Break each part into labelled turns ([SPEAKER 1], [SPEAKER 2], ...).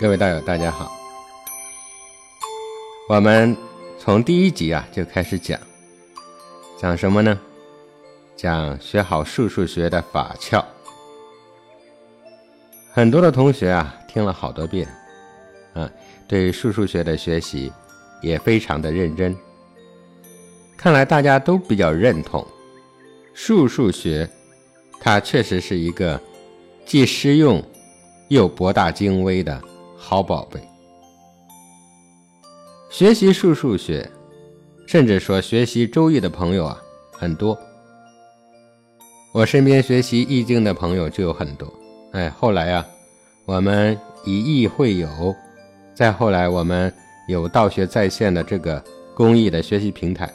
[SPEAKER 1] 各位道友，大家好。我们从第一集啊就开始讲，讲什么呢？讲学好数数学的法窍。很多的同学啊听了好多遍，啊，对数数学的学习也非常的认真。看来大家都比较认同，数数学它确实是一个既实用又博大精微的。好宝贝，学习数数学，甚至说学习周易的朋友啊很多。我身边学习易经的朋友就有很多。哎，后来啊，我们以易会友，再后来我们有道学在线的这个公益的学习平台，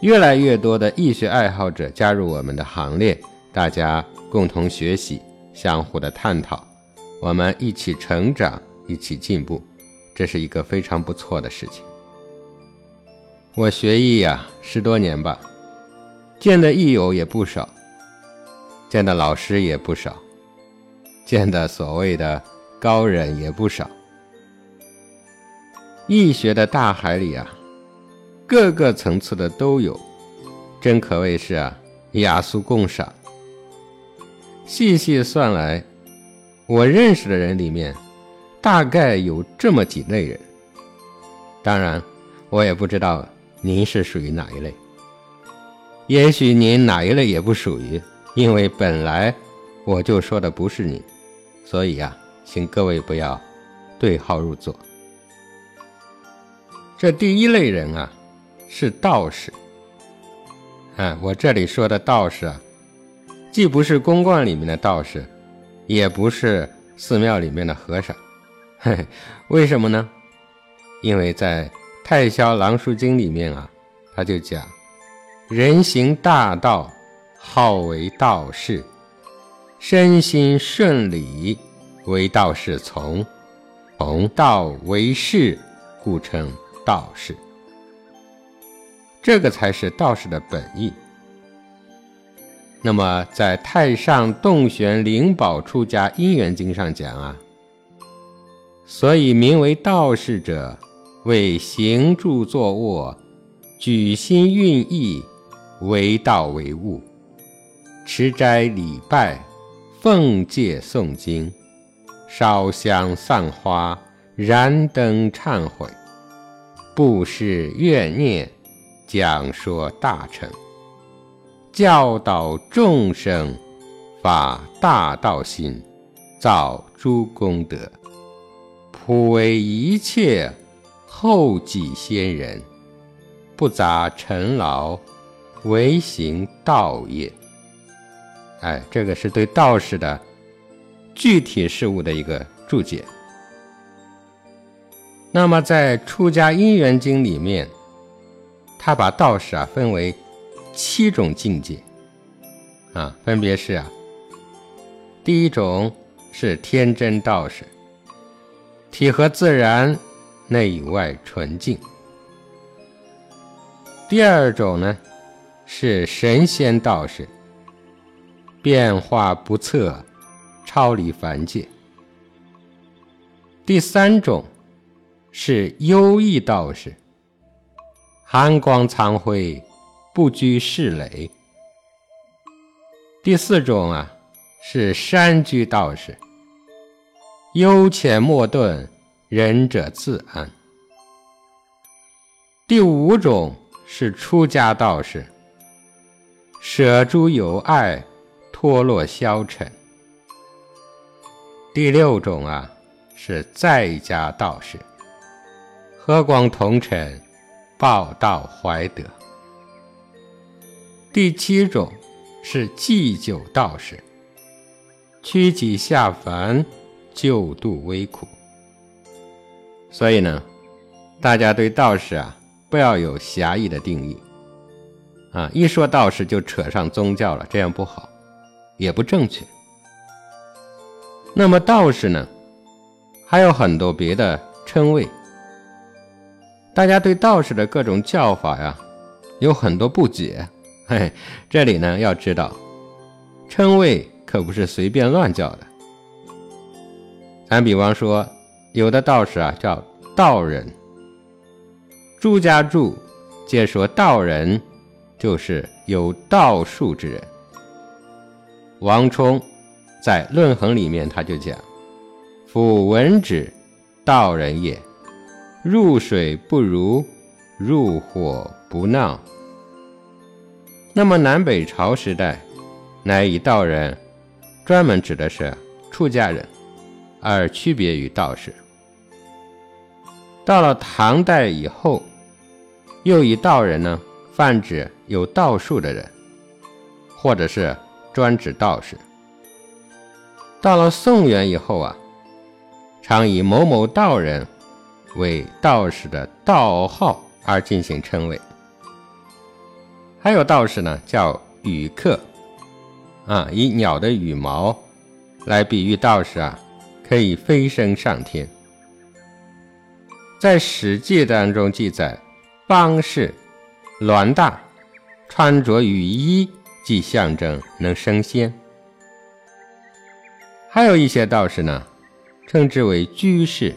[SPEAKER 1] 越来越多的易学爱好者加入我们的行列，大家共同学习，相互的探讨。我们一起成长，一起进步，这是一个非常不错的事情。我学艺呀十多年吧，见的益友也不少，见的老师也不少，见的所谓的高人也不少。易学的大海里啊，各个层次的都有，真可谓是啊雅俗共赏。细细算来。我认识的人里面，大概有这么几类人。当然，我也不知道您是属于哪一类。也许您哪一类也不属于，因为本来我就说的不是你，所以呀，请各位不要对号入座。这第一类人啊，是道士。啊，我这里说的道士啊，既不是公观里面的道士。也不是寺庙里面的和尚，嘿 嘿，为什么呢？因为在《太霄狼书经》里面啊，他就讲：人行大道，好为道士；身心顺理，为道士从；从道为事，故称道士。这个才是道士的本意。那么，在《太上洞玄灵宝出家因缘经》上讲啊，所以名为道士者，为行住坐卧、举心运意，为道为物，持斋礼拜、奉戒诵经、烧香散花、燃灯忏悔、布施怨念、讲说大乘。教导众生发大道心，造诸功德，普为一切后继先人，不杂尘劳，唯行道业。哎，这个是对道士的具体事物的一个注解。那么在《出家因缘经》里面，他把道士啊分为。七种境界，啊，分别是啊，第一种是天真道士，体和自然，内外纯净；第二种呢是神仙道士，变化不测，超离凡界；第三种是优异道士，寒光藏灰。不拘世累。第四种啊，是山居道士，幽潜莫遁，仁者自安。第五种是出家道士，舍诸有爱，脱落消沉。第六种啊，是在家道士，和光同尘，报道怀德。第七种是祭酒道士，屈己下凡，救度危苦。所以呢，大家对道士啊，不要有狭义的定义啊，一说道士就扯上宗教了，这样不好，也不正确。那么道士呢，还有很多别的称谓，大家对道士的各种叫法呀，有很多不解。嘿，这里呢要知道，称谓可不是随便乱叫的。咱比方说，有的道士啊叫道人，朱家柱皆说道人就是有道术之人。王充在《论衡》里面他就讲：“夫闻之，道人也。入水不如，入火不闹。”那么南北朝时代，乃以道人专门指的是出家人，而区别于道士。到了唐代以后，又以道人呢泛指有道术的人，或者是。专指道士。到了宋元以后啊，常以某某道人为道士的道号而进行称谓。还有道士呢，叫羽客，啊，以鸟的羽毛来比喻道士啊，可以飞升上天。在《史记》当中记载，邦士栾大穿着羽衣。即象征能升仙，还有一些道士呢，称之为居士。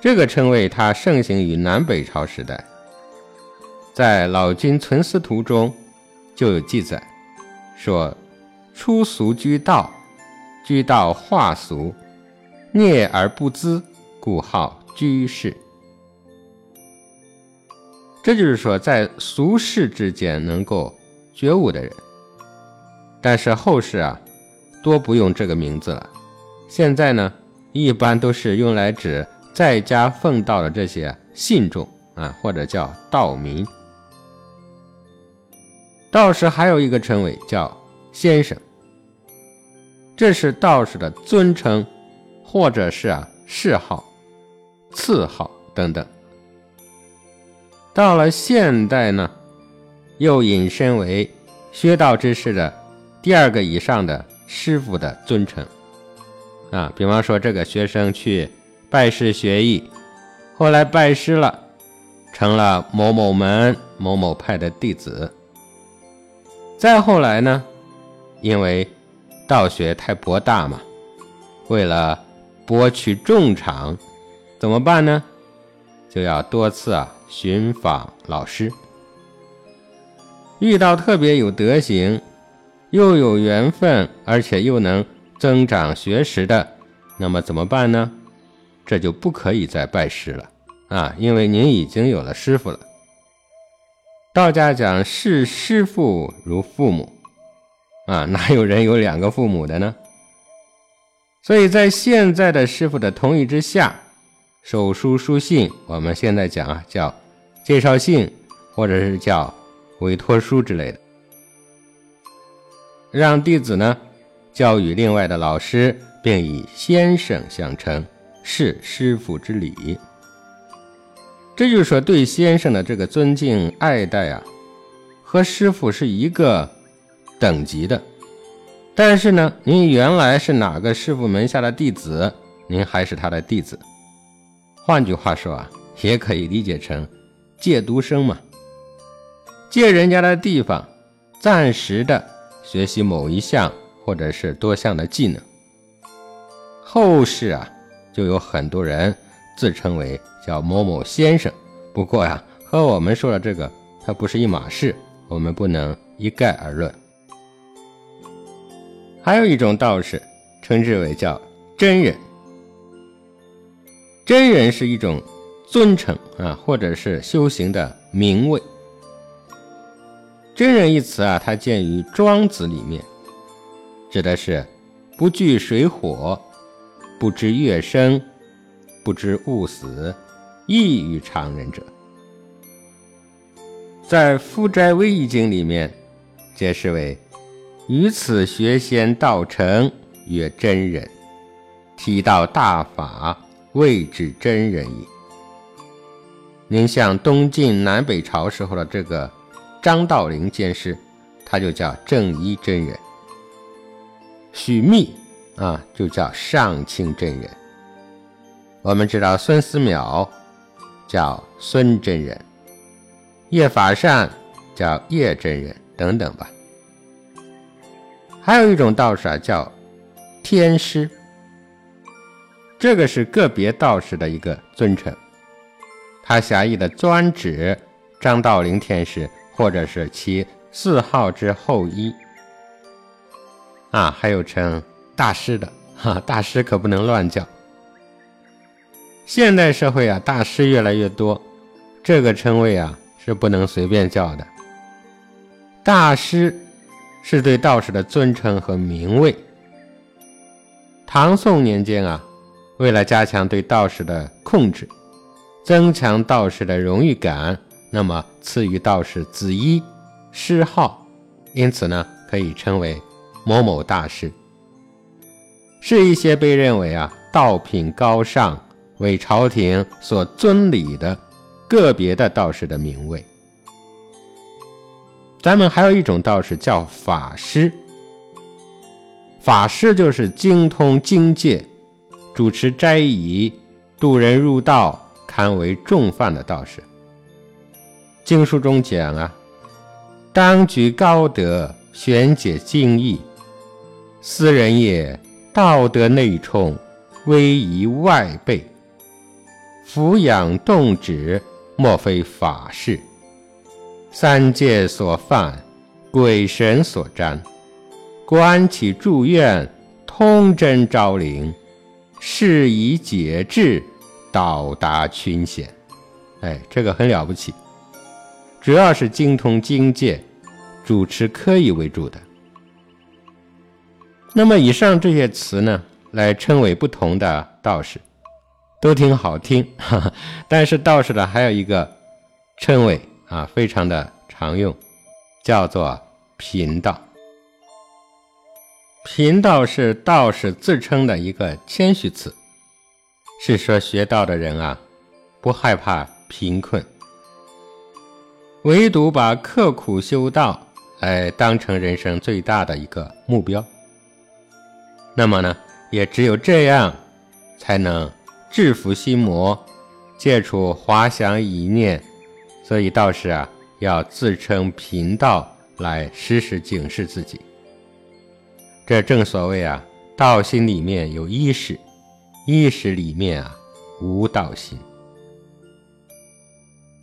[SPEAKER 1] 这个称谓它盛行于南北朝时代，在《老君存思图》中就有记载，说出俗居道，居道化俗，孽而不滋，故号居士。这就是说，在俗世之间能够。觉悟的人，但是后世啊，多不用这个名字了。现在呢，一般都是用来指在家奉道的这些信众啊，或者叫道民。道士还有一个称谓叫先生，这是道士的尊称，或者是啊谥号、赐号等等。到了现代呢？又引申为学道之士的第二个以上的师傅的尊称啊，比方说这个学生去拜师学艺，后来拜师了，成了某某门某某派的弟子。再后来呢，因为道学太博大嘛，为了博取众长，怎么办呢？就要多次啊寻访老师。遇到特别有德行、又有缘分，而且又能增长学识的，那么怎么办呢？这就不可以再拜师了啊，因为您已经有了师傅了。道家讲视师傅如父母啊，哪有人有两个父母的呢？所以在现在的师傅的同意之下，手书书信，我们现在讲啊，叫介绍信，或者是叫。委托书之类的，让弟子呢教与另外的老师，并以先生相称，是师傅之礼。这就是说，对先生的这个尊敬爱戴啊，和师傅是一个等级的。但是呢，您原来是哪个师傅门下的弟子，您还是他的弟子。换句话说啊，也可以理解成借读生嘛。借人家的地方，暂时的学习某一项或者是多项的技能。后世啊，就有很多人自称为叫某某先生。不过呀，和我们说的这个它不是一码事，我们不能一概而论。还有一种道士，称之为叫真人。真人是一种尊称啊，或者是修行的名位。真人一词啊，它见于《庄子》里面，指的是不惧水火，不知月生，不知物死，异于常人者。在《夫斋威仪经》里面，解释为：于此学仙道成，曰真人，体道大法，谓之真人也。您像东晋南北朝时候的这个。张道陵监师，他就叫正一真人；许密啊，就叫上清真人。我们知道孙思邈叫孙真人，叶法善叫叶真人等等吧。还有一种道士啊，叫天师。这个是个别道士的一个尊称，他狭义的专指张道陵天师或者是其四号之后一。啊，还有称大师的，哈，大师可不能乱叫。现代社会啊，大师越来越多，这个称谓啊是不能随便叫的。大师是对道士的尊称和名位。唐宋年间啊。为了加强对道士的控制，增强道士的荣誉感，那么赐予道士子衣、谥号，因此呢，可以称为某某大师。是一些被认为啊道品高尚、为朝廷所尊礼的个别的道士的名位。咱们还有一种道士叫法师，法师就是精通经界。主持斋仪、渡人入道、堪为重犯的道士。经书中讲啊，当举高德，玄解经义，斯人也，道德内充，威仪外备，俯仰动止，莫非法事。三界所犯，鬼神所占，观其住院，通真昭灵。是以解志，到达群贤。哎，这个很了不起，主要是精通经界，主持科仪为主的。那么以上这些词呢，来称为不同的道士，都挺好听。哈哈。但是道士呢，还有一个称谓啊，非常的常用，叫做贫道。贫道是道士自称的一个谦虚词，是说学道的人啊，不害怕贫困，唯独把刻苦修道哎当成人生最大的一个目标。那么呢，也只有这样，才能制服心魔，戒除滑翔一念。所以道士啊，要自称贫道来时时警示自己。这正所谓啊，道心里面有一识，一识里面啊无道心。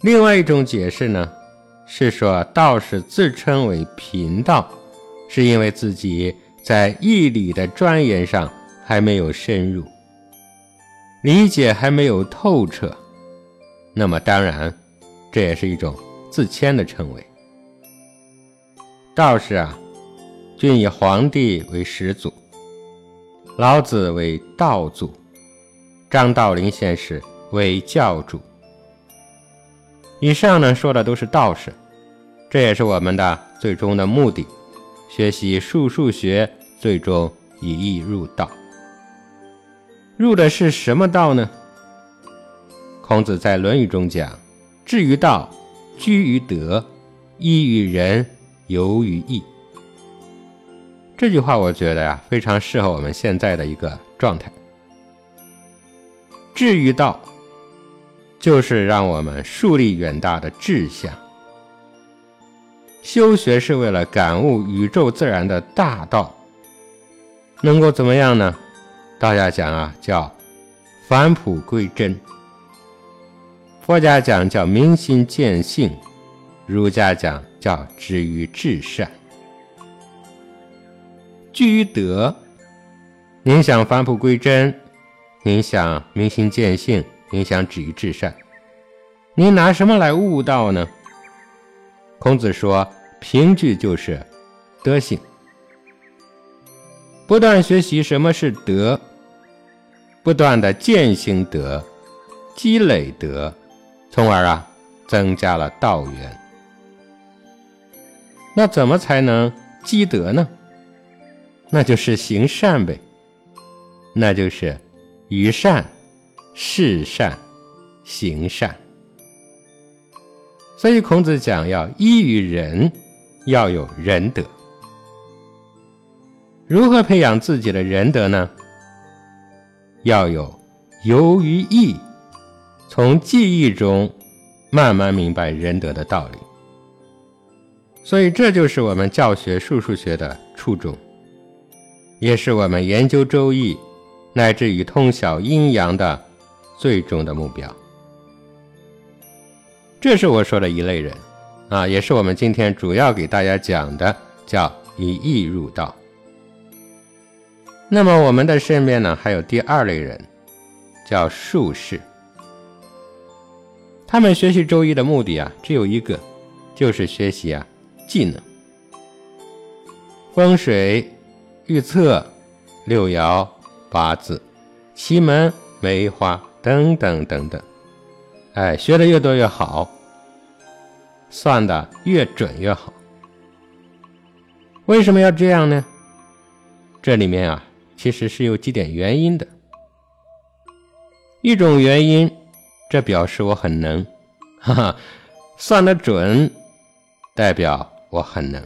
[SPEAKER 1] 另外一种解释呢，是说道士自称为贫道，是因为自己在义理的钻研上还没有深入，理解还没有透彻。那么当然，这也是一种自谦的称谓。道士啊。均以皇帝为始祖，老子为道祖，张道陵先生为教主。以上呢说的都是道士，这也是我们的最终的目的。学习术数学，最终以易入道。入的是什么道呢？孔子在《论语》中讲：“至于道，居于德，依于仁，游于义。”这句话我觉得呀，非常适合我们现在的一个状态。至于道，就是让我们树立远大的志向。修学是为了感悟宇宙自然的大道，能够怎么样呢？道家讲啊，叫返璞归真；佛家讲叫明心见性；儒家讲叫止于至善。居于德，您想返璞归真，您想明心见性，您想止于至善，您拿什么来悟道呢？孔子说，凭据就是德性，不断学习什么是德，不断的践行德，积累德，从而啊增加了道缘。那怎么才能积德呢？那就是行善呗，那就是于善、事善、行善。所以孔子讲要依于仁，要有仁德。如何培养自己的仁德呢？要有游于义，从记忆中慢慢明白仁德的道理。所以这就是我们教学数数学的初衷。也是我们研究《周易》乃至于通晓阴阳的最终的目标。这是我说的一类人，啊，也是我们今天主要给大家讲的，叫以义入道。那么我们的身边呢，还有第二类人，叫术士。他们学习周易的目的啊，只有一个，就是学习啊技能。风水、预测、六爻、八字、奇门、梅花等等等等，哎，学的越多越好，算的越准越好。为什么要这样呢？这里面啊。其实是有几点原因的。一种原因，这表示我很能，哈哈，算得准，代表我很能，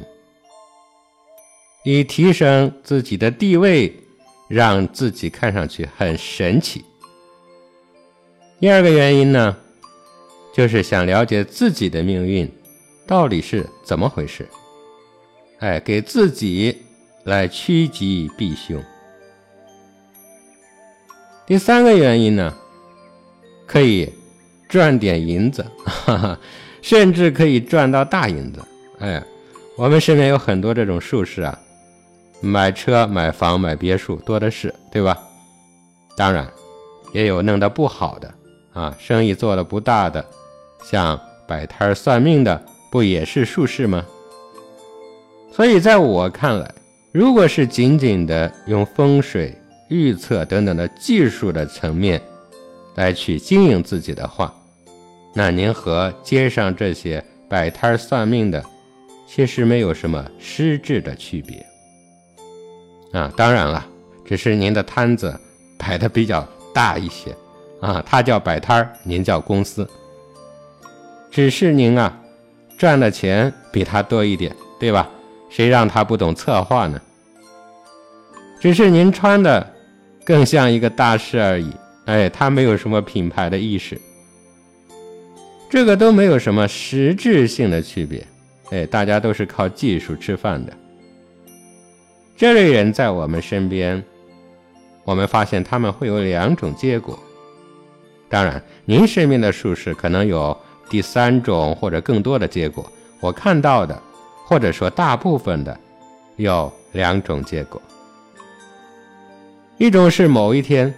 [SPEAKER 1] 以提升自己的地位，让自己看上去很神奇。第二个原因呢，就是想了解自己的命运到底是怎么回事，哎，给自己来趋吉避凶。第三个原因呢，可以赚点银子，哈哈，甚至可以赚到大银子。哎，我们身边有很多这种术士啊，买车、买房、买别墅多的是，对吧？当然，也有弄得不好的啊，生意做的不大的，像摆摊算命的，不也是术士吗？所以，在我看来，如果是仅仅的用风水，预测等等的技术的层面来去经营自己的话，那您和街上这些摆摊算命的其实没有什么实质的区别啊。当然了，只是您的摊子摆的比较大一些啊，他叫摆摊儿，您叫公司，只是您啊赚的钱比他多一点，对吧？谁让他不懂策划呢？只是您穿的。更像一个大师而已，哎，他没有什么品牌的意识，这个都没有什么实质性的区别，哎，大家都是靠技术吃饭的。这类人在我们身边，我们发现他们会有两种结果。当然，您身边的术士可能有第三种或者更多的结果。我看到的，或者说大部分的，有两种结果。一种是某一天，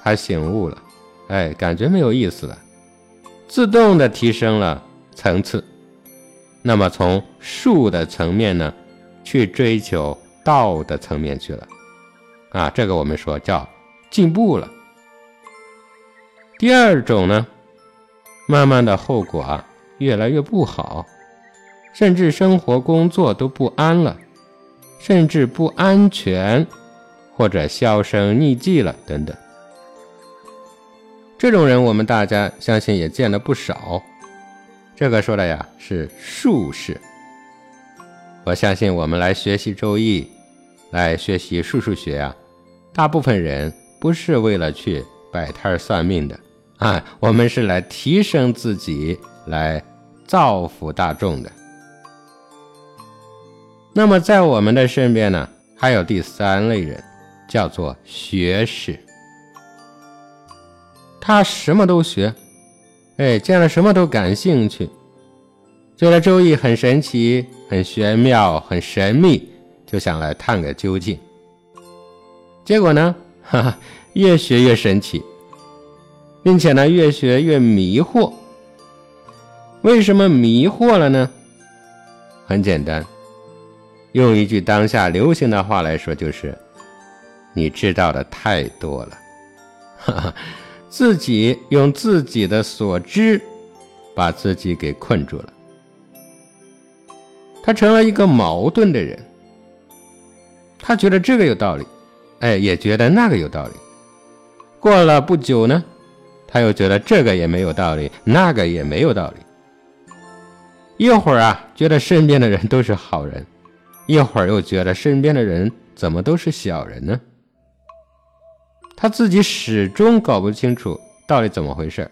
[SPEAKER 1] 他醒悟了，哎，感觉没有意思了，自动的提升了层次，那么从术的层面呢，去追求道的层面去了，啊，这个我们说叫进步了。第二种呢，慢慢的后果啊越来越不好，甚至生活工作都不安了，甚至不安全。或者销声匿迹了等等，这种人我们大家相信也见了不少。这个说的呀是术士。我相信我们来学习周易，来学习术数学啊，大部分人不是为了去摆摊算命的啊，我们是来提升自己，来造福大众的。那么在我们的身边呢，还有第三类人。叫做学士，他什么都学，哎，见了什么都感兴趣，觉得周易很神奇、很玄妙、很神秘，就想来探个究竟。结果呢，哈哈，越学越神奇，并且呢，越学越迷惑。为什么迷惑了呢？很简单，用一句当下流行的话来说，就是。你知道的太多了，哈哈，自己用自己的所知，把自己给困住了。他成了一个矛盾的人，他觉得这个有道理，哎，也觉得那个有道理。过了不久呢，他又觉得这个也没有道理，那个也没有道理。一会儿啊，觉得身边的人都是好人，一会儿又觉得身边的人怎么都是小人呢？他自己始终搞不清楚到底怎么回事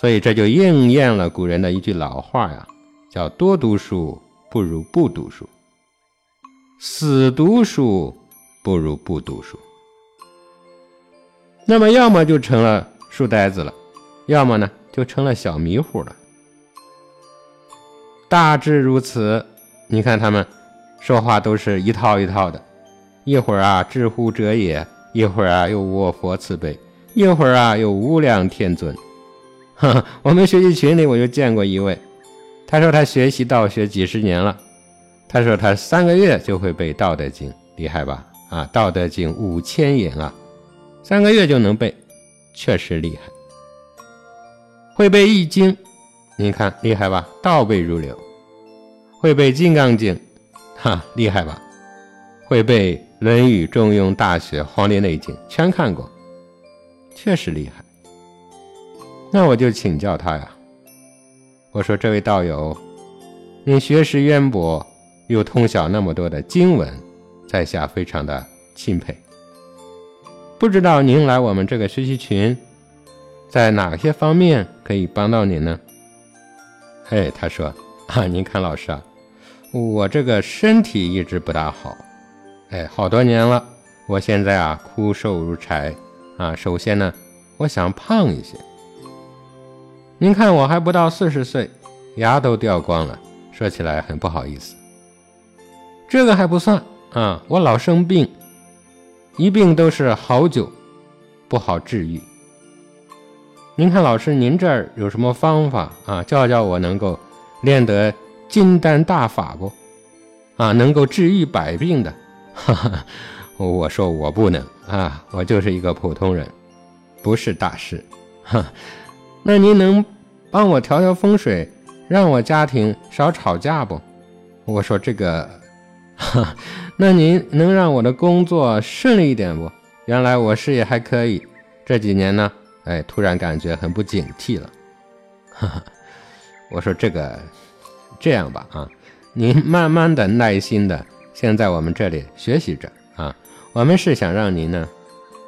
[SPEAKER 1] 所以这就应验了古人的一句老话呀，叫“多读书不如不读书，死读书不如不读书”。那么要么就成了书呆子了，要么呢就成了小迷糊了。大致如此。你看他们说话都是一套一套的，一会儿啊知乎者也，一会儿啊又我佛慈悲，一会儿啊又无量天尊。哈，我们学习群里我就见过一位，他说他学习道学几十年了，他说他三个月就会背《道德经》，厉害吧？啊，《道德经》五千言啊，三个月就能背，确实厉害。会背《易经》，你看厉害吧？倒背如流。会背《金刚经》，哈，厉害吧？会背《论语》《中庸》《大学》《黄帝内经》，全看过，确实厉害。那我就请教他呀。我说：“这位道友，你学识渊博，又通晓那么多的经文，在下非常的钦佩。不知道您来我们这个学习群，在哪些方面可以帮到您呢？”哎，他说：“啊，您看老师啊。”我这个身体一直不大好，哎，好多年了。我现在啊，枯瘦如柴啊。首先呢，我想胖一些。您看我还不到四十岁，牙都掉光了，说起来很不好意思。这个还不算啊，我老生病，一病都是好久，不好治愈。您看老师，您这儿有什么方法啊？教教我能够练得。金丹大法不？啊，能够治愈百病的。哈哈，我说我不能啊，我就是一个普通人，不是大师。哈，那您能帮我调调风水，让我家庭少吵架不？我说这个，哈，那您能让我的工作顺利一点不？原来我事业还可以，这几年呢，哎，突然感觉很不警惕了。哈哈，我说这个。这样吧，啊，您慢慢的、耐心的，先在我们这里学习着啊。我们是想让您呢，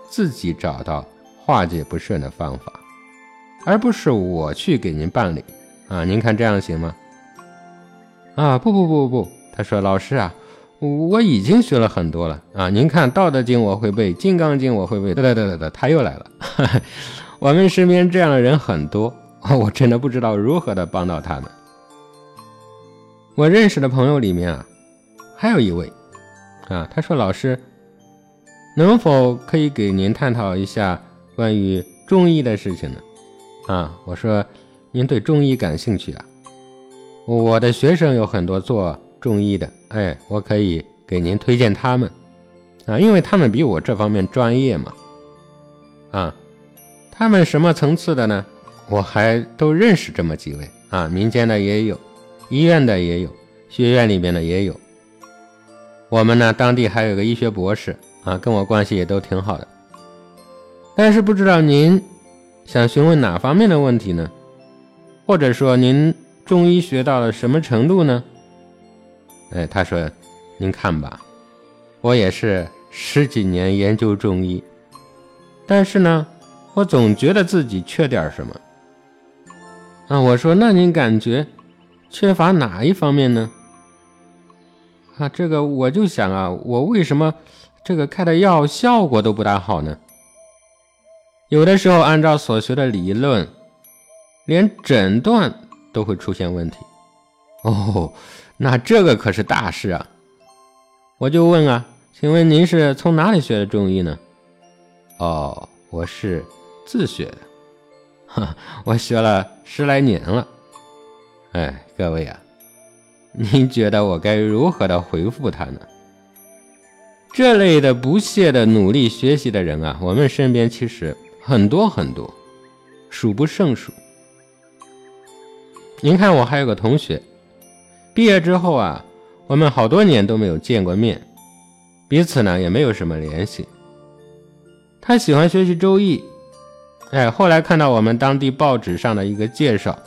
[SPEAKER 1] 自己找到化解不顺的方法，而不是我去给您办理啊。您看这样行吗？啊，不不不不，他说老师啊，我已经学了很多了啊。您看《道德经》我会背，《金刚经》我会背，对对对对对，他又来了。我们身边这样的人很多，我真的不知道如何的帮到他们。我认识的朋友里面啊，还有一位，啊，他说：“老师，能否可以给您探讨一下关于中医的事情呢？”啊，我说：“您对中医感兴趣啊？我的学生有很多做中医的，哎，我可以给您推荐他们，啊，因为他们比我这方面专业嘛。啊，他们什么层次的呢？我还都认识这么几位啊，民间的也有。”医院的也有，学院里面的也有。我们呢，当地还有个医学博士啊，跟我关系也都挺好的。但是不知道您想询问哪方面的问题呢？或者说您中医学到了什么程度呢？哎，他说：“您看吧，我也是十几年研究中医，但是呢，我总觉得自己缺点什么。”啊，我说：“那您感觉？”缺乏哪一方面呢？啊，这个我就想啊，我为什么这个开的药效果都不大好呢？有的时候按照所学的理论，连诊断都会出现问题。哦，那这个可是大事啊！我就问啊，请问您是从哪里学的中医呢？哦，我是自学的，哈，我学了十来年了。哎，各位啊，您觉得我该如何的回复他呢？这类的不懈的努力学习的人啊，我们身边其实很多很多，数不胜数。您看，我还有个同学，毕业之后啊，我们好多年都没有见过面，彼此呢也没有什么联系。他喜欢学习周易，哎，后来看到我们当地报纸上的一个介绍。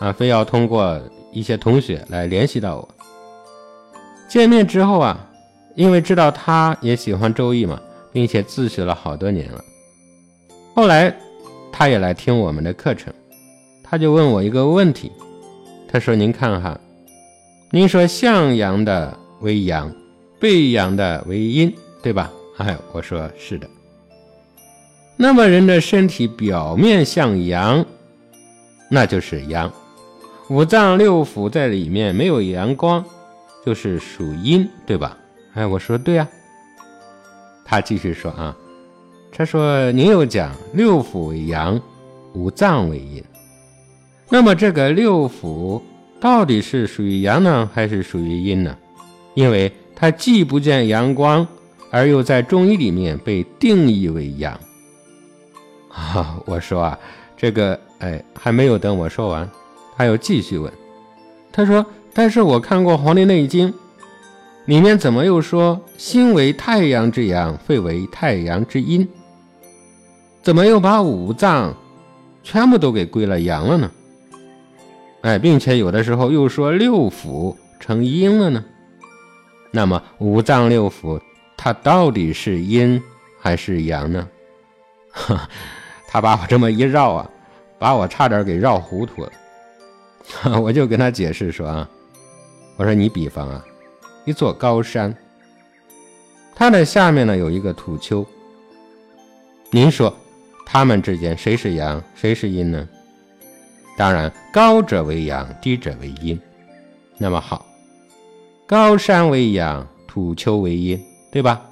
[SPEAKER 1] 啊，非要通过一些同学来联系到我。见面之后啊，因为知道他也喜欢周易嘛，并且自学了好多年了。后来他也来听我们的课程，他就问我一个问题，他说：“您看哈，您说向阳的为阳，背阳的为阴，对吧？”哎，我说是的。那么人的身体表面像阳，那就是阳；五脏六腑在里面没有阳光，就是属阴，对吧？哎，我说对啊。他继续说啊，他说您又讲六腑为阳，五脏为阴。那么这个六腑到底是属于阳呢，还是属于阴呢？因为它既不见阳光，而又在中医里面被定义为阳。啊，我说啊，这个哎，还没有等我说完，他又继续问。他说：“但是我看过《黄帝内经》，里面怎么又说心为太阳之阳，肺为太阳之阴？怎么又把五脏全部都给归了阳了呢？哎，并且有的时候又说六腑成阴了呢？那么五脏六腑它到底是阴还是阳呢？”哈。他把我这么一绕啊，把我差点给绕糊涂了。我就跟他解释说啊，我说你比方啊，一座高山，它的下面呢有一个土丘。您说，它们之间谁是阳，谁是阴呢？当然，高者为阳，低者为阴。那么好，高山为阳，土丘为阴，对吧？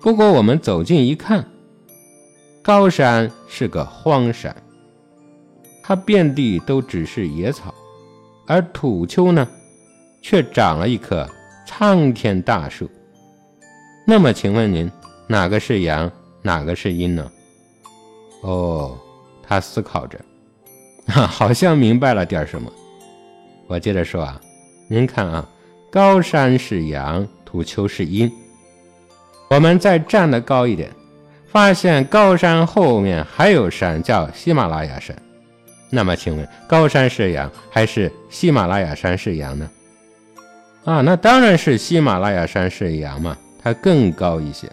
[SPEAKER 1] 不过我们走近一看。高山是个荒山，它遍地都只是野草，而土丘呢，却长了一棵苍天大树。那么，请问您哪个是阳，哪个是阴呢？哦，他思考着，哈，好像明白了点什么。我接着说啊，您看啊，高山是阳，土丘是阴。我们再站得高一点。发现高山后面还有山，叫喜马拉雅山。那么，请问高山是阳还是喜马拉雅山是阳呢？啊，那当然是喜马拉雅山是阳嘛，它更高一些。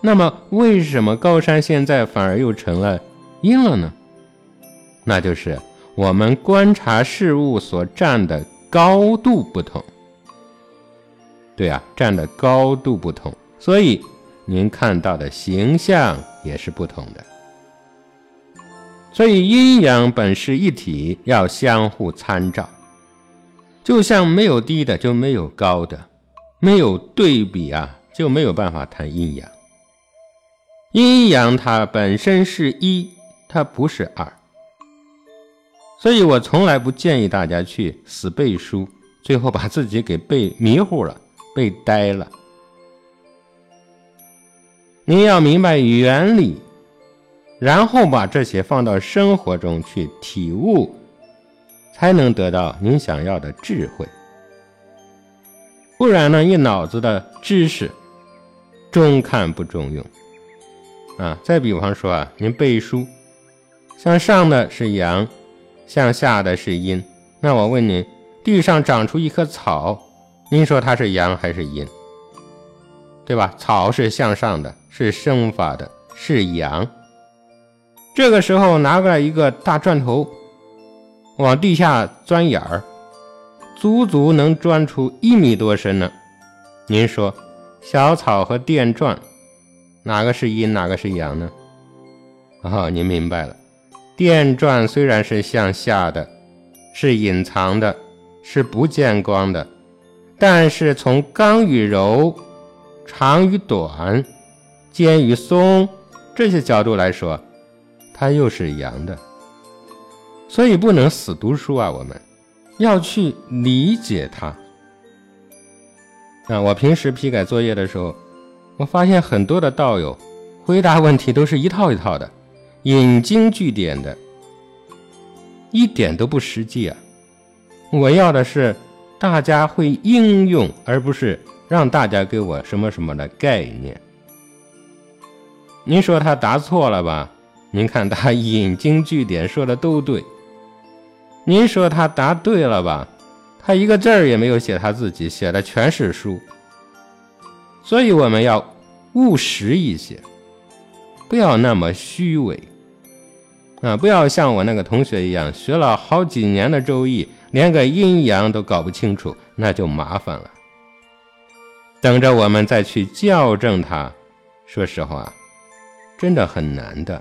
[SPEAKER 1] 那么，为什么高山现在反而又成了阴了呢？那就是我们观察事物所站的高度不同。对啊，站的高度不同，所以。您看到的形象也是不同的，所以阴阳本是一体，要相互参照。就像没有低的就没有高的，没有对比啊，就没有办法谈阴阳。阴阳它本身是一，它不是二。所以我从来不建议大家去死背书，最后把自己给背迷糊了，背呆了。您要明白原理，然后把这些放到生活中去体悟，才能得到您想要的智慧。不然呢，一脑子的知识，中看不中用。啊，再比方说啊，您背书，向上的是阳，向下的是阴。那我问您，地上长出一棵草，您说它是阳还是阴？对吧？草是向上的，是生发的，是阳。这个时候拿过来一个大钻头，往地下钻眼儿，足足能钻出一米多深呢。您说，小草和电钻，哪个是阴，哪个是阳呢？哦，您明白了。电钻虽然是向下的，是隐藏的，是不见光的，但是从刚与柔。长与短，尖与松，这些角度来说，它又是阳的，所以不能死读书啊！我们要去理解它。啊，我平时批改作业的时候，我发现很多的道友回答问题都是一套一套的，引经据典的，一点都不实际啊！我要的是大家会应用，而不是。让大家给我什么什么的概念？您说他答错了吧？您看他引经据典说的都对。您说他答对了吧？他一个字儿也没有写他自己，写的全是书。所以我们要务实一些，不要那么虚伪啊！不要像我那个同学一样，学了好几年的周易，连个阴阳都搞不清楚，那就麻烦了。等着我们再去校正它。说实话，真的很难的，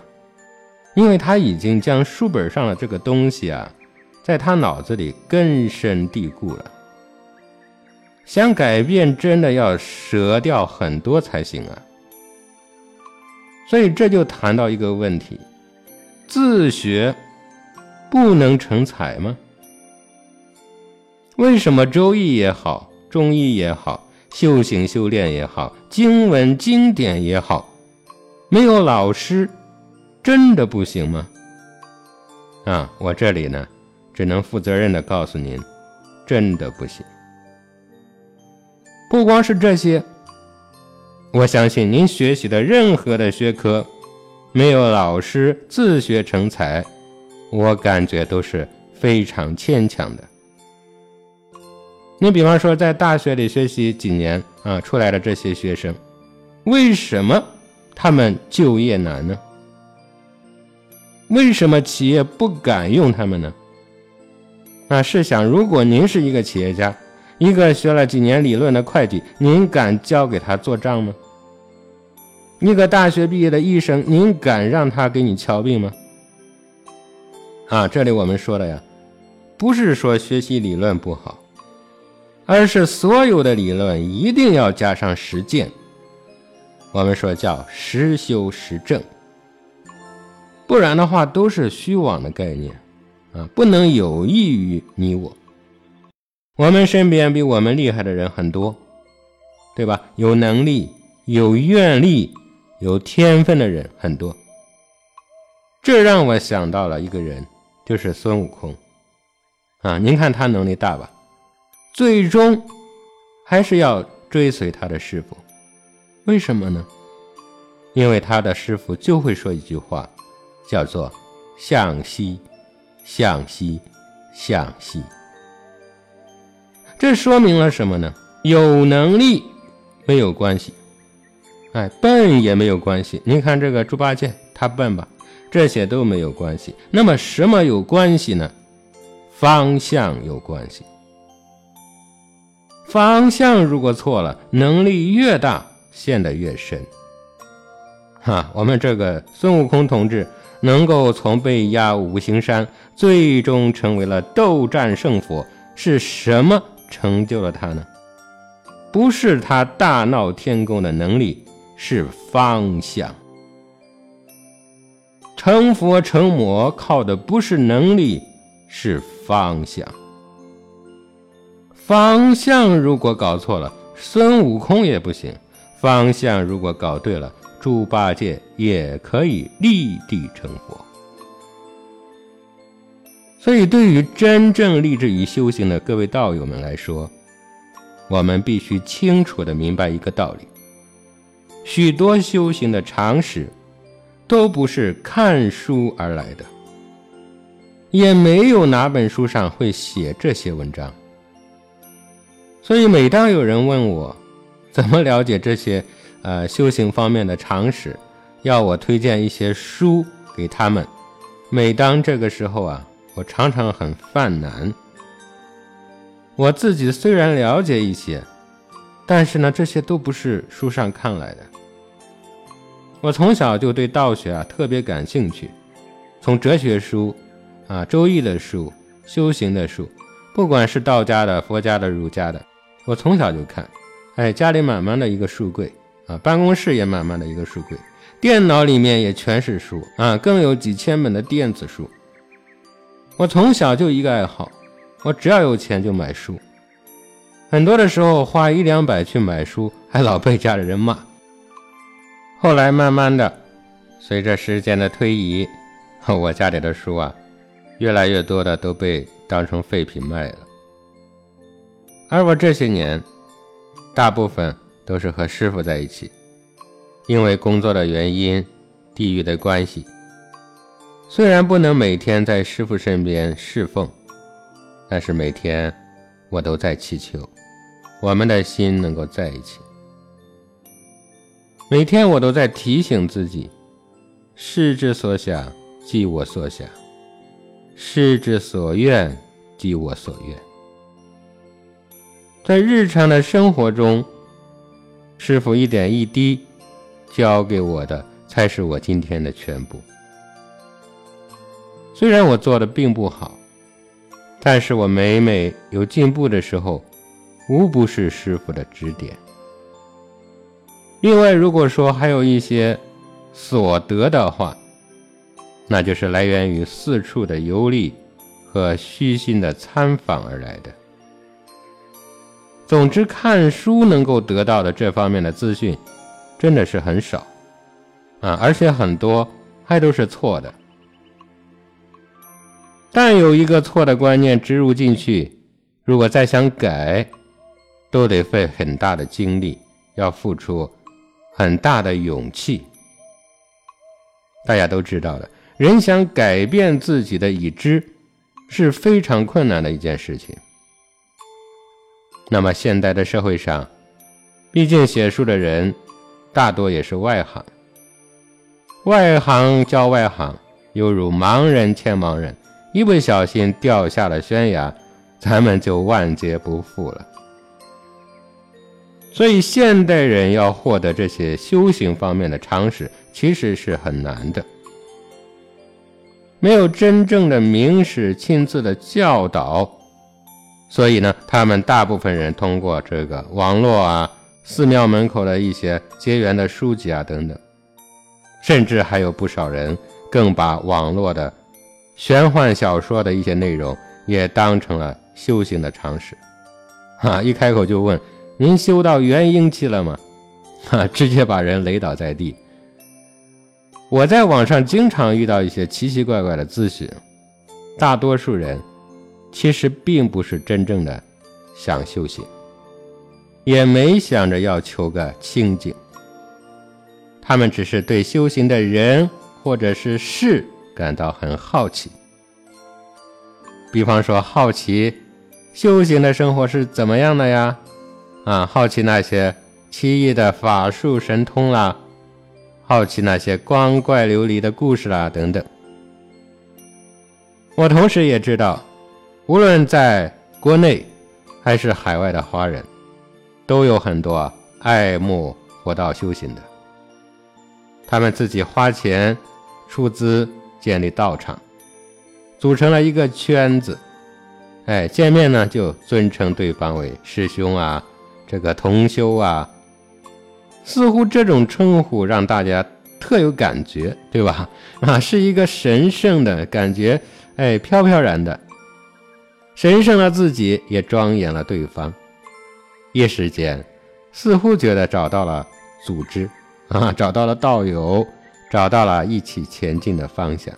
[SPEAKER 1] 因为他已经将书本上的这个东西啊，在他脑子里根深蒂固了。想改变，真的要舍掉很多才行啊。所以这就谈到一个问题：自学不能成才吗？为什么周易也好，中医也好，修行修炼也好，经文经典也好，没有老师，真的不行吗？啊，我这里呢，只能负责任的告诉您，真的不行。不光是这些，我相信您学习的任何的学科，没有老师自学成才，我感觉都是非常牵强的。你比方说，在大学里学习几年啊，出来的这些学生，为什么他们就业难呢？为什么企业不敢用他们呢？啊，试想，如果您是一个企业家。一个学了几年理论的会计，您敢交给他做账吗？一个大学毕业的医生，您敢让他给你瞧病吗？啊，这里我们说的呀，不是说学习理论不好，而是所有的理论一定要加上实践。我们说叫实修实证，不然的话都是虚妄的概念啊，不能有益于你我。我们身边比我们厉害的人很多，对吧？有能力、有愿力、有天分的人很多。这让我想到了一个人，就是孙悟空。啊，您看他能力大吧？最终还是要追随他的师傅，为什么呢？因为他的师傅就会说一句话，叫做“向西，向西，向西”。这说明了什么呢？有能力没有关系，哎，笨也没有关系。您看这个猪八戒，他笨吧？这些都没有关系。那么什么有关系呢？方向有关系。方向如果错了，能力越大，陷得越深。哈，我们这个孙悟空同志能够从被压五行山，最终成为了斗战胜佛，是什么？成就了他呢，不是他大闹天宫的能力，是方向。成佛成魔靠的不是能力，是方向。方向如果搞错了，孙悟空也不行；方向如果搞对了，猪八戒也可以立地成佛。所以，对于真正立志于修行的各位道友们来说，我们必须清楚的明白一个道理：许多修行的常识都不是看书而来的，也没有哪本书上会写这些文章。所以，每当有人问我怎么了解这些呃修行方面的常识，要我推荐一些书给他们，每当这个时候啊。我常常很犯难。我自己虽然了解一些，但是呢，这些都不是书上看来的。我从小就对道学啊特别感兴趣，从哲学书啊、周易的书、修行的书，不管是道家的、佛家的、儒家的，我从小就看。哎，家里满满的一个书柜啊，办公室也满满的一个书柜，电脑里面也全是书啊，更有几千本的电子书。我从小就一个爱好，我只要有钱就买书。很多的时候花一两百去买书，还老被家里人骂。后来慢慢的，随着时间的推移，我家里的书啊，越来越多的都被当成废品卖了。而我这些年，大部分都是和师傅在一起，因为工作的原因、地域的关系。虽然不能每天在师傅身边侍奉，但是每天我都在祈求，我们的心能够在一起。每天我都在提醒自己：世之所想，即我所想；世之所愿，即我所愿。在日常的生活中，师傅一点一滴教给我的，才是我今天的全部。虽然我做的并不好，但是我每每有进步的时候，无不是师傅的指点。另外，如果说还有一些所得的话，那就是来源于四处的游历和虚心的参访而来的。总之，看书能够得到的这方面的资讯，真的是很少啊，而且很多还都是错的。但有一个错的观念植入进去，如果再想改，都得费很大的精力，要付出很大的勇气。大家都知道的，人想改变自己的已知，是非常困难的一件事情。那么现代的社会上，毕竟写书的人大多也是外行，外行教外行，犹如盲人牵盲人。一不小心掉下了悬崖，咱们就万劫不复了。所以，现代人要获得这些修行方面的常识，其实是很难的。没有真正的名师亲自的教导，所以呢，他们大部分人通过这个网络啊、寺庙门口的一些结缘的书籍啊等等，甚至还有不少人更把网络的。玄幻小说的一些内容也当成了修行的常识，哈！一开口就问：“您修到元婴期了吗？”哈！直接把人雷倒在地。我在网上经常遇到一些奇奇怪怪的咨询，大多数人其实并不是真正的想修行，也没想着要求个清净，他们只是对修行的人或者是事。感到很好奇，比方说好奇修行的生活是怎么样的呀？啊，好奇那些奇异的法术神通啦，好奇那些光怪流离的故事啦等等。我同时也知道，无论在国内还是海外的华人，都有很多爱慕佛道修行的，他们自己花钱出资。建立道场，组成了一个圈子，哎，见面呢就尊称对方为师兄啊，这个同修啊，似乎这种称呼让大家特有感觉，对吧？啊，是一个神圣的感觉，哎，飘飘然的，神圣了自己，也庄严了对方，一时间似乎觉得找到了组织 啊，找到了道友。找到了一起前进的方向，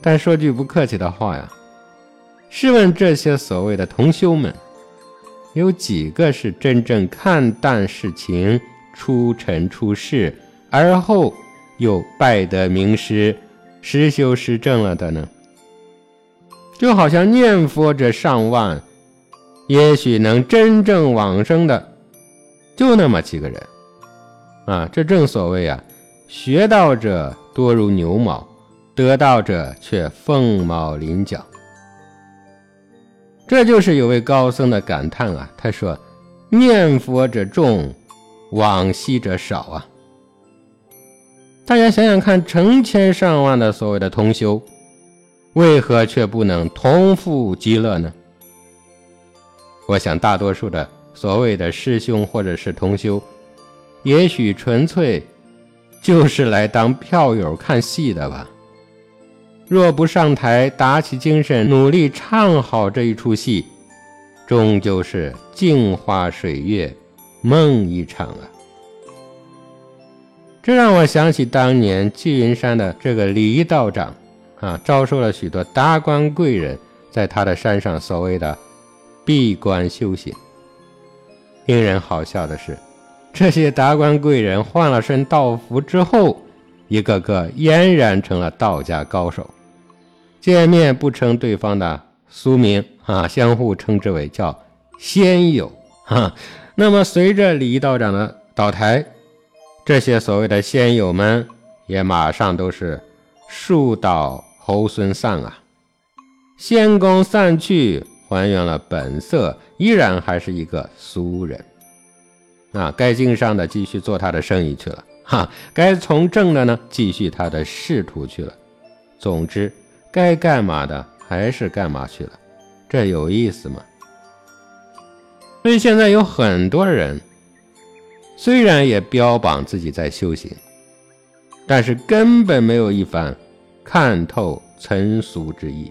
[SPEAKER 1] 但说句不客气的话呀，试问这些所谓的同修们，有几个是真正看淡事情、出尘出世，而后又拜得名师、实修实证了的呢？就好像念佛者上万，也许能真正往生的，就那么几个人啊！这正所谓啊。学道者多如牛毛，得道者却凤毛麟角。这就是有位高僧的感叹啊，他说：“念佛者众，往昔者少啊。”大家想想看，成千上万的所谓的同修，为何却不能同富极乐呢？我想，大多数的所谓的师兄或者是同修，也许纯粹。就是来当票友看戏的吧？若不上台打起精神，努力唱好这一出戏，终究是镜花水月，梦一场啊！这让我想起当年纪云山的这个李道长啊，招收了许多达官贵人，在他的山上所谓的闭关修行。令人好笑的是。这些达官贵人换了身道服之后，一个个俨然成了道家高手。见面不称对方的俗名啊，相互称之为叫仙友哈。那么随着李道长的倒台，这些所谓的仙友们也马上都是树倒猴孙散啊，仙宫散去，还原了本色，依然还是一个俗人。啊，该经商的继续做他的生意去了哈，该从政的呢，继续他的仕途去了。总之，该干嘛的还是干嘛去了，这有意思吗？所以现在有很多人，虽然也标榜自己在修行，但是根本没有一番看透尘俗之意，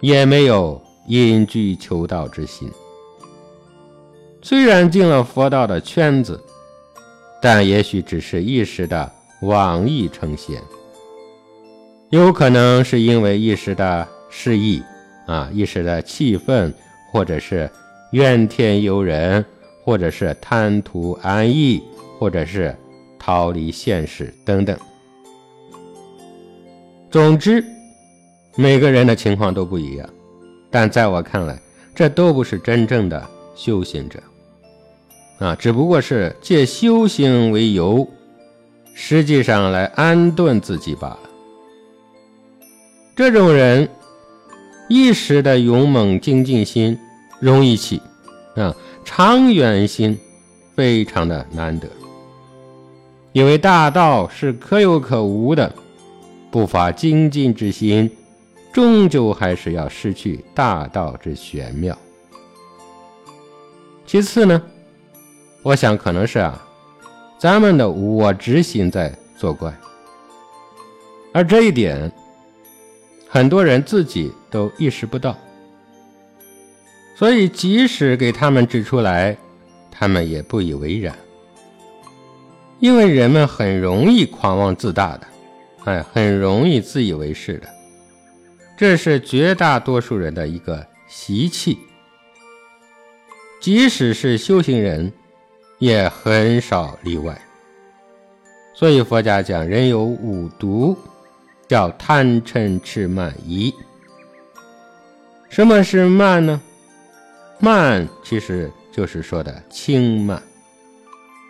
[SPEAKER 1] 也没有隐居求道之心。虽然进了佛道的圈子，但也许只是一时的妄意成仙，有可能是因为一时的失意啊，一时的气愤，或者是怨天尤人，或者是贪图安逸，或者是逃离现实等等。总之，每个人的情况都不一样，但在我看来，这都不是真正的修行者。啊，只不过是借修行为由，实际上来安顿自己罢了。这种人一时的勇猛精进心容易起，啊，长远心非常的难得。因为大道是可有可无的，不发精进之心，终究还是要失去大道之玄妙。其次呢？我想可能是啊，咱们的我执心在作怪，而这一点，很多人自己都意识不到，所以即使给他们指出来，他们也不以为然，因为人们很容易狂妄自大的，哎，很容易自以为是的，这是绝大多数人的一个习气，即使是修行人。也很少例外，所以佛家讲人有五毒，叫贪嗔痴慢疑。什么是慢呢？慢其实就是说的轻慢。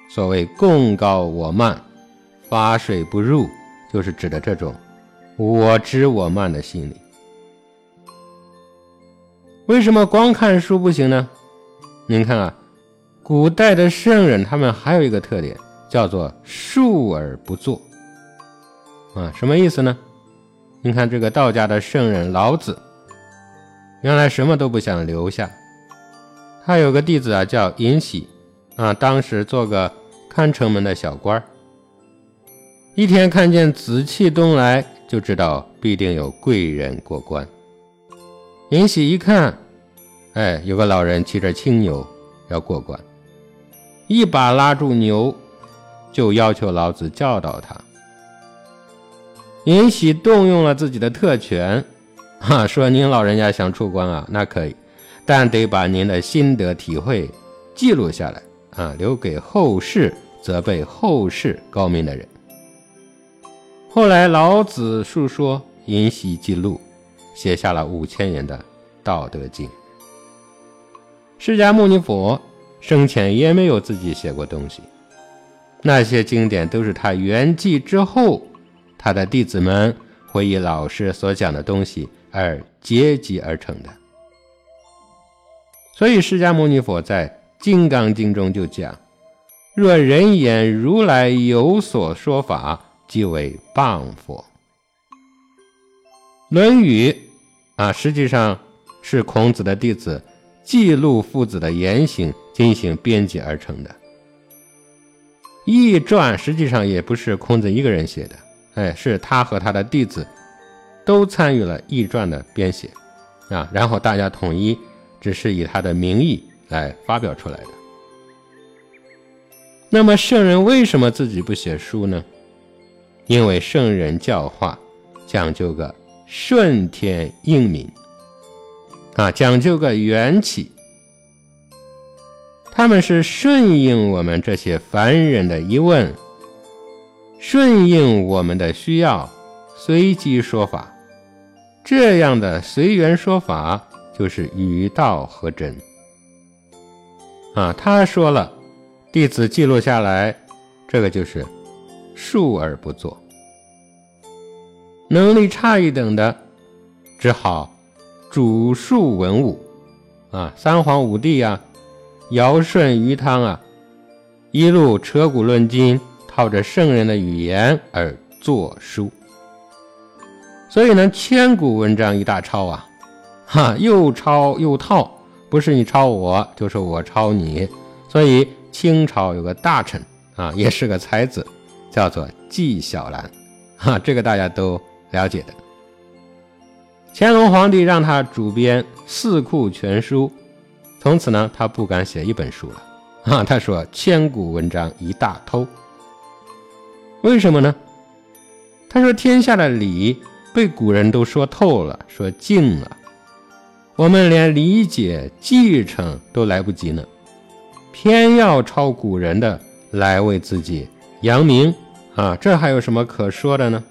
[SPEAKER 1] 所谓贡高我慢，法水不入，就是指的这种我知我慢的心理。为什么光看书不行呢？您看啊。古代的圣人，他们还有一个特点，叫做述而不作。啊，什么意思呢？你看这个道家的圣人老子，原来什么都不想留下。他有个弟子啊，叫尹喜，啊，当时做个看城门的小官儿。一天看见紫气东来，就知道必定有贵人过关。尹喜一看，哎，有个老人骑着青牛要过关。一把拉住牛，就要求老子教导他。尹喜动用了自己的特权，哈，说：“您老人家想出关啊，那可以，但得把您的心得体会记录下来啊，留给后世责备后世高明的人。”后来老子述说，尹喜记录，写下了五千言的《道德经》。释迦牟尼佛。生前也没有自己写过东西，那些经典都是他圆寂之后，他的弟子们回忆老师所讲的东西而结集而成的。所以释迦牟尼佛在《金刚经》中就讲：“若人言如来有所说法，即为谤佛。”《论语》啊，实际上是孔子的弟子记录父子的言行。进行编辑而成的《易传》实际上也不是孔子一个人写的，哎，是他和他的弟子都参与了《易传》的编写啊，然后大家统一，只是以他的名义来发表出来的。那么圣人为什么自己不写书呢？因为圣人教化讲究个顺天应民啊，讲究个缘起。他们是顺应我们这些凡人的疑问，顺应我们的需要，随机说法。这样的随缘说法就是与道合真。啊，他说了，弟子记录下来，这个就是述而不作。能力差一等的，只好主述文武，啊，三皇五帝呀。尧舜禹汤啊，一路扯古论今，套着圣人的语言而作书。所以呢，千古文章一大抄啊，哈，又抄又套，不是你抄我，就是我抄你。所以清朝有个大臣啊，也是个才子，叫做纪晓岚，哈，这个大家都了解的。乾隆皇帝让他主编《四库全书》，从此呢，他不敢写一本书了，啊，他说千古文章一大偷。为什么呢？他说天下的理。被古人都说透了，说尽了，我们连理解、继承都来不及呢，偏要抄古人的来为自己扬名啊！这还有什么可说的呢？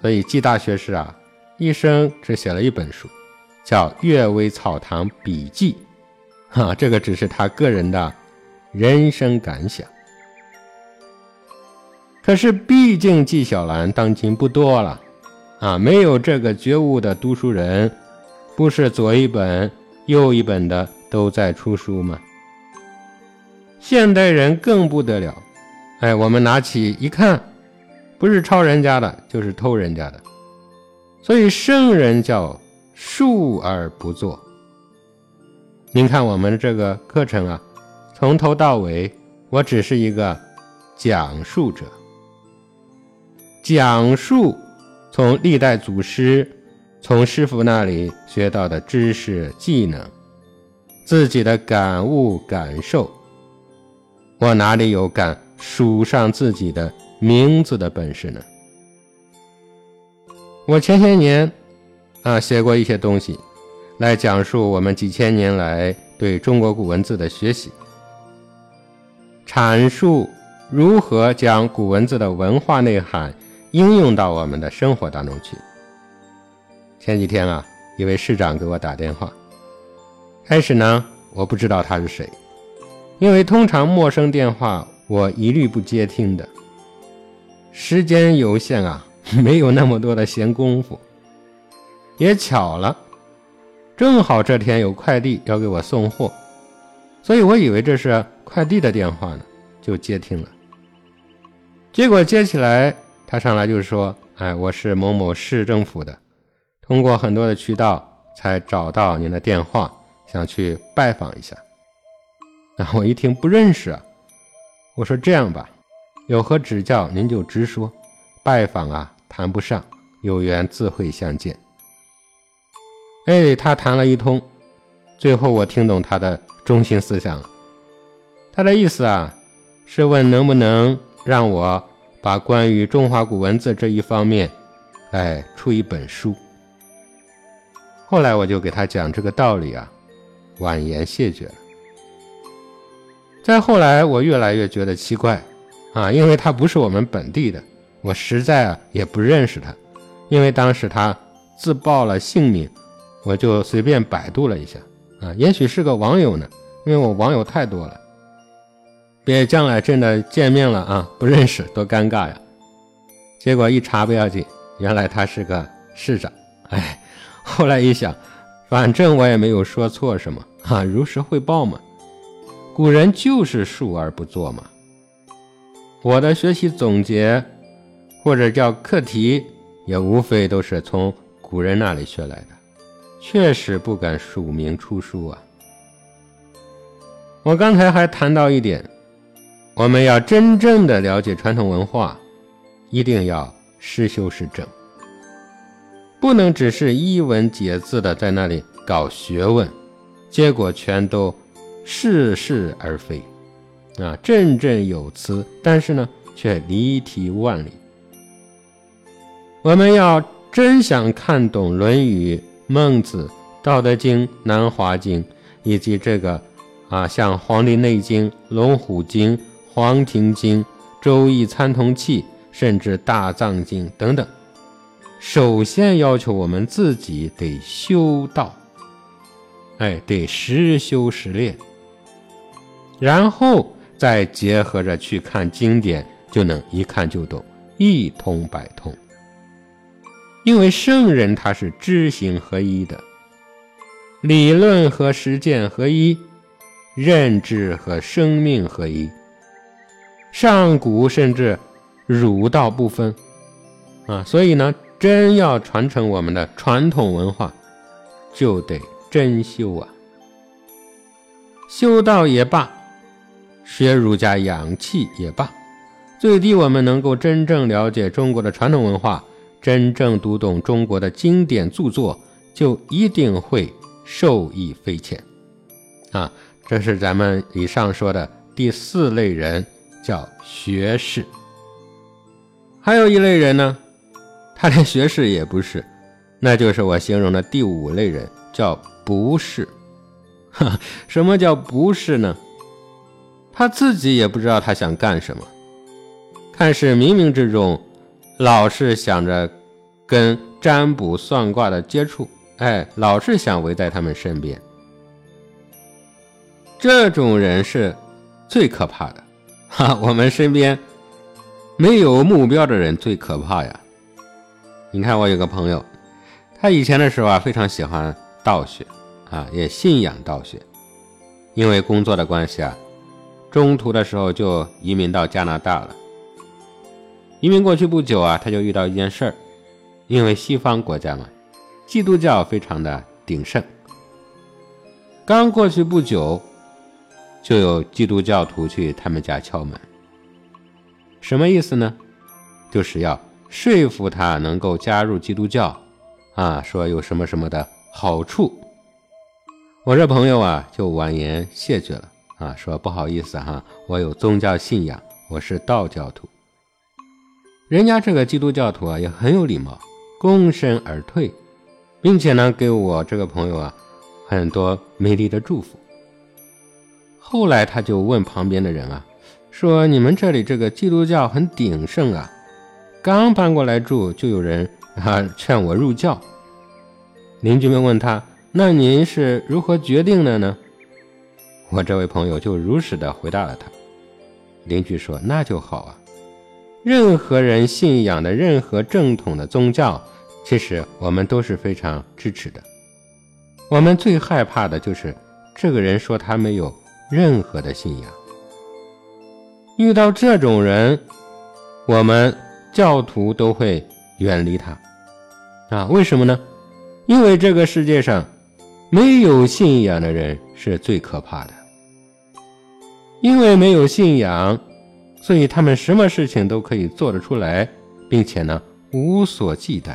[SPEAKER 1] 所以季大学士啊，一生只写了一本书，叫《阅微草堂笔记》，哈，这个只是他个人的人生感想。可是毕竟纪晓岚当今不多了。啊，没有这个觉悟的读书人，不是左一本右一本的都在出书吗？现代人更不得了，哎，我们拿起一看，不是抄人家的，就是偷人家的。所以圣人叫述而不作。您看我们这个课程啊，从头到尾，我只是一个讲述者，讲述。从历代祖师、从师傅那里学到的知识、技能，自己的感悟、感受，我哪里有敢署上自己的名字的本事呢？我前些年啊写过一些东西，来讲述我们几千年来对中国古文字的学习，阐述如何将古文字的文化内涵。应用到我们的生活当中去。前几天啊，一位市长给我打电话，开始呢，我不知道他是谁，因为通常陌生电话我一律不接听的。时间有限啊，没有那么多的闲工夫。也巧了，正好这天有快递要给我送货，所以我以为这是快递的电话呢，就接听了。结果接起来。他上来就说：“哎，我是某某市政府的，通过很多的渠道才找到您的电话，想去拜访一下。”然后我一听不认识啊，我说：“这样吧，有何指教您就直说，拜访啊谈不上，有缘自会相见。”哎，他谈了一通，最后我听懂他的中心思想了，他的意思啊是问能不能让我。把关于中华古文字这一方面，哎，出一本书。后来我就给他讲这个道理啊，婉言谢绝了。再后来，我越来越觉得奇怪啊，因为他不是我们本地的，我实在啊也不认识他。因为当时他自报了姓名，我就随便百度了一下啊，也许是个网友呢，因为我网友太多了。别将来真的见面了啊，不认识多尴尬呀！结果一查不要紧，原来他是个市长。哎，后来一想，反正我也没有说错什么啊，如实汇报嘛。古人就是述而不作嘛。我的学习总结或者叫课题，也无非都是从古人那里学来的，确实不敢署名出书啊。我刚才还谈到一点。我们要真正的了解传统文化，一定要实修实证，不能只是一文解字的在那里搞学问，结果全都似是而非，啊，振振有词，但是呢却离题万里。我们要真想看懂《论语》《孟子》《道德经》《南华经》，以及这个啊，像《黄帝内经》《龙虎经》。《黄庭经》《周易》《参同契》，甚至《大藏经》等等，首先要求我们自己得修道，哎，得实修实练，然后再结合着去看经典，就能一看就懂，一通百通。因为圣人他是知行合一的，理论和实践合一，认知和生命合一。上古甚至儒道不分啊。所以呢，真要传承我们的传统文化，就得真修啊。修道也罢，学儒家养气也罢，最低我们能够真正了解中国的传统文化，真正读懂中国的经典著作，就一定会受益匪浅啊！这是咱们以上说的第四类人，叫学士。还有一类人呢，他连学士也不是，那就是我形容的第五类人，叫不是。哈，什么叫不是呢？他自己也不知道他想干什么，看似冥冥之中，老是想着跟占卜算卦的接触，哎，老是想围在他们身边。这种人是最可怕的，哈，我们身边没有目标的人最可怕呀。你看，我有个朋友，他以前的时候啊，非常喜欢道学。啊，也信仰道学，因为工作的关系啊，中途的时候就移民到加拿大了。移民过去不久啊，他就遇到一件事儿，因为西方国家嘛，基督教非常的鼎盛。刚过去不久，就有基督教徒去他们家敲门，什么意思呢？就是要说服他能够加入基督教，啊，说有什么什么的好处。我这朋友啊，就婉言谢绝了啊，说不好意思哈，我有宗教信仰，我是道教徒。人家这个基督教徒啊，也很有礼貌，躬身而退，并且呢，给我这个朋友啊，很多美丽的祝福。后来他就问旁边的人啊，说你们这里这个基督教很鼎盛啊，刚搬过来住，就有人啊劝我入教。邻居们问他。那您是如何决定的呢？我这位朋友就如实的回答了他。邻居说：“那就好啊，任何人信仰的任何正统的宗教，其实我们都是非常支持的。我们最害怕的就是这个人说他没有任何的信仰。遇到这种人，我们教徒都会远离他。啊，为什么呢？因为这个世界上。”没有信仰的人是最可怕的，因为没有信仰，所以他们什么事情都可以做得出来，并且呢无所忌惮。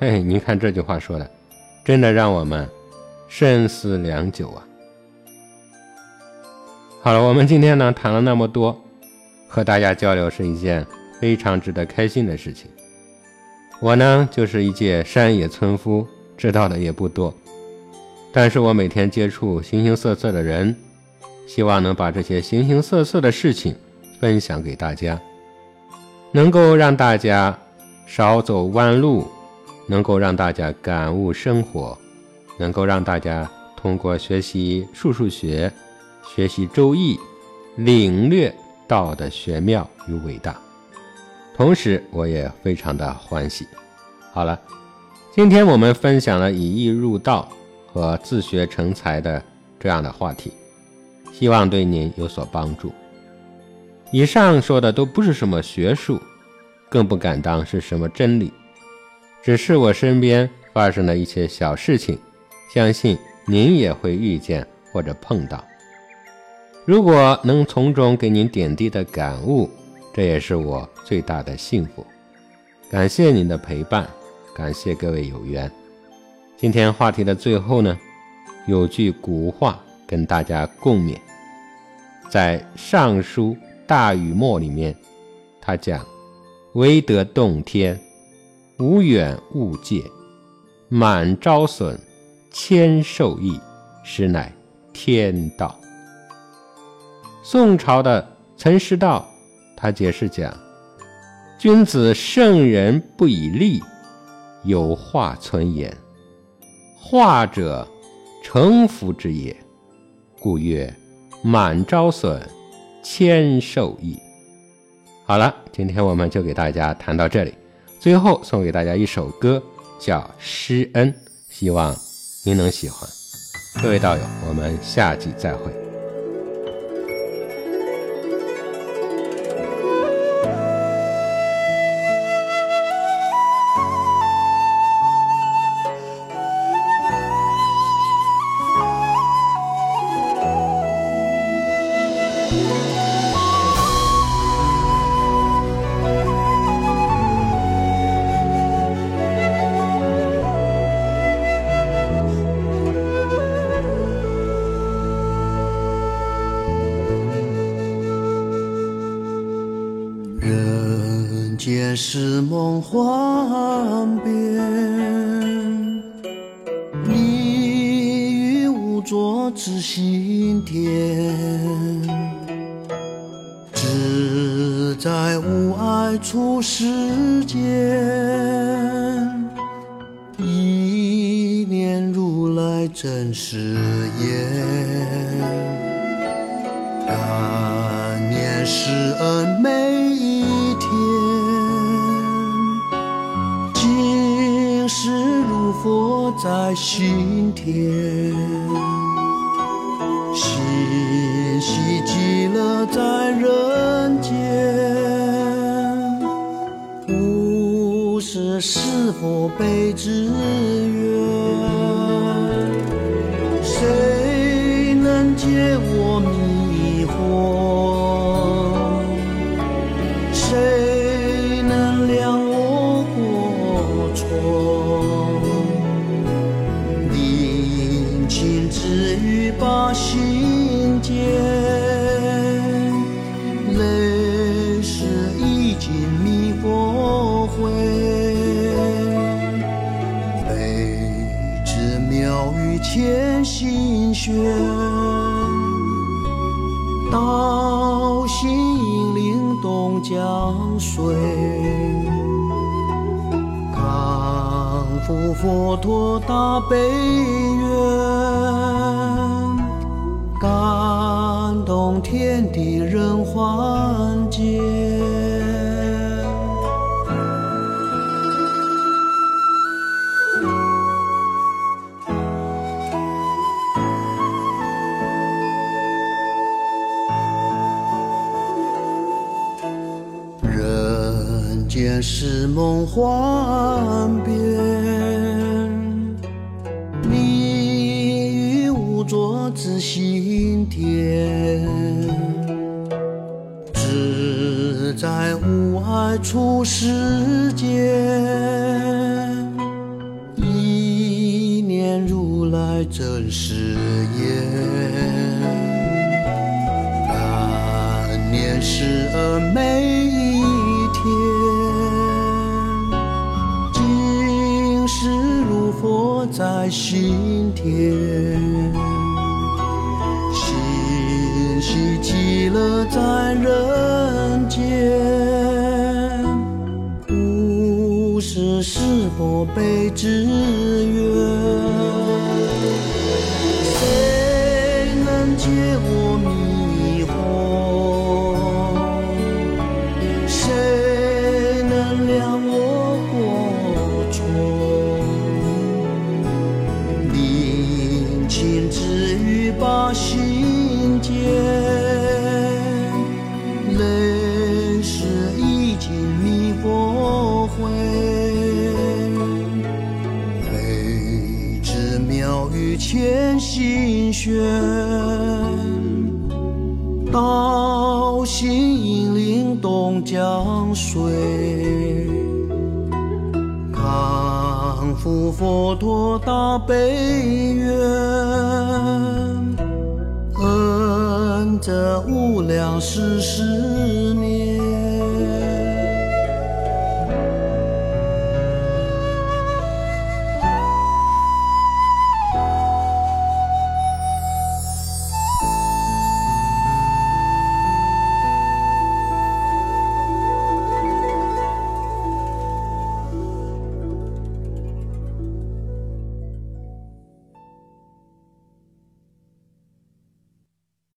[SPEAKER 1] 哎，您看这句话说的，真的让我们深思良久啊。好了，我们今天呢谈了那么多，和大家交流是一件非常值得开心的事情。我呢就是一介山野村夫，知道的也不多。但是我每天接触形形色色的人，希望能把这些形形色色的事情分享给大家，能够让大家少走弯路，能够让大家感悟生活，能够让大家通过学习数数学、学习周易，领略道的玄妙与伟大。同时，我也非常的欢喜。好了，今天我们分享了以易入道。和自学成才的这样的话题，希望对您有所帮助。以上说的都不是什么学术，更不敢当是什么真理，只是我身边发生的一些小事情，相信您也会遇见或者碰到。如果能从中给您点滴的感悟，这也是我最大的幸福。感谢您的陪伴，感谢各位有缘。今天话题的最后呢，有句古话跟大家共勉，在《尚书大禹谟》里面，他讲：“唯德动天，无远勿届，满招损，谦受益，实乃天道。”宋朝的岑师道他解释讲：“君子圣人不以利，有化存言。”化者，成福之也，故曰：满招损，谦受益。好了，今天我们就给大家谈到这里。最后送给大家一首歌，叫《施恩》，希望您能喜欢。各位道友，我们下集再会。
[SPEAKER 2] 在心田，欣喜极乐在人间，不是是否被治。托大悲正是艳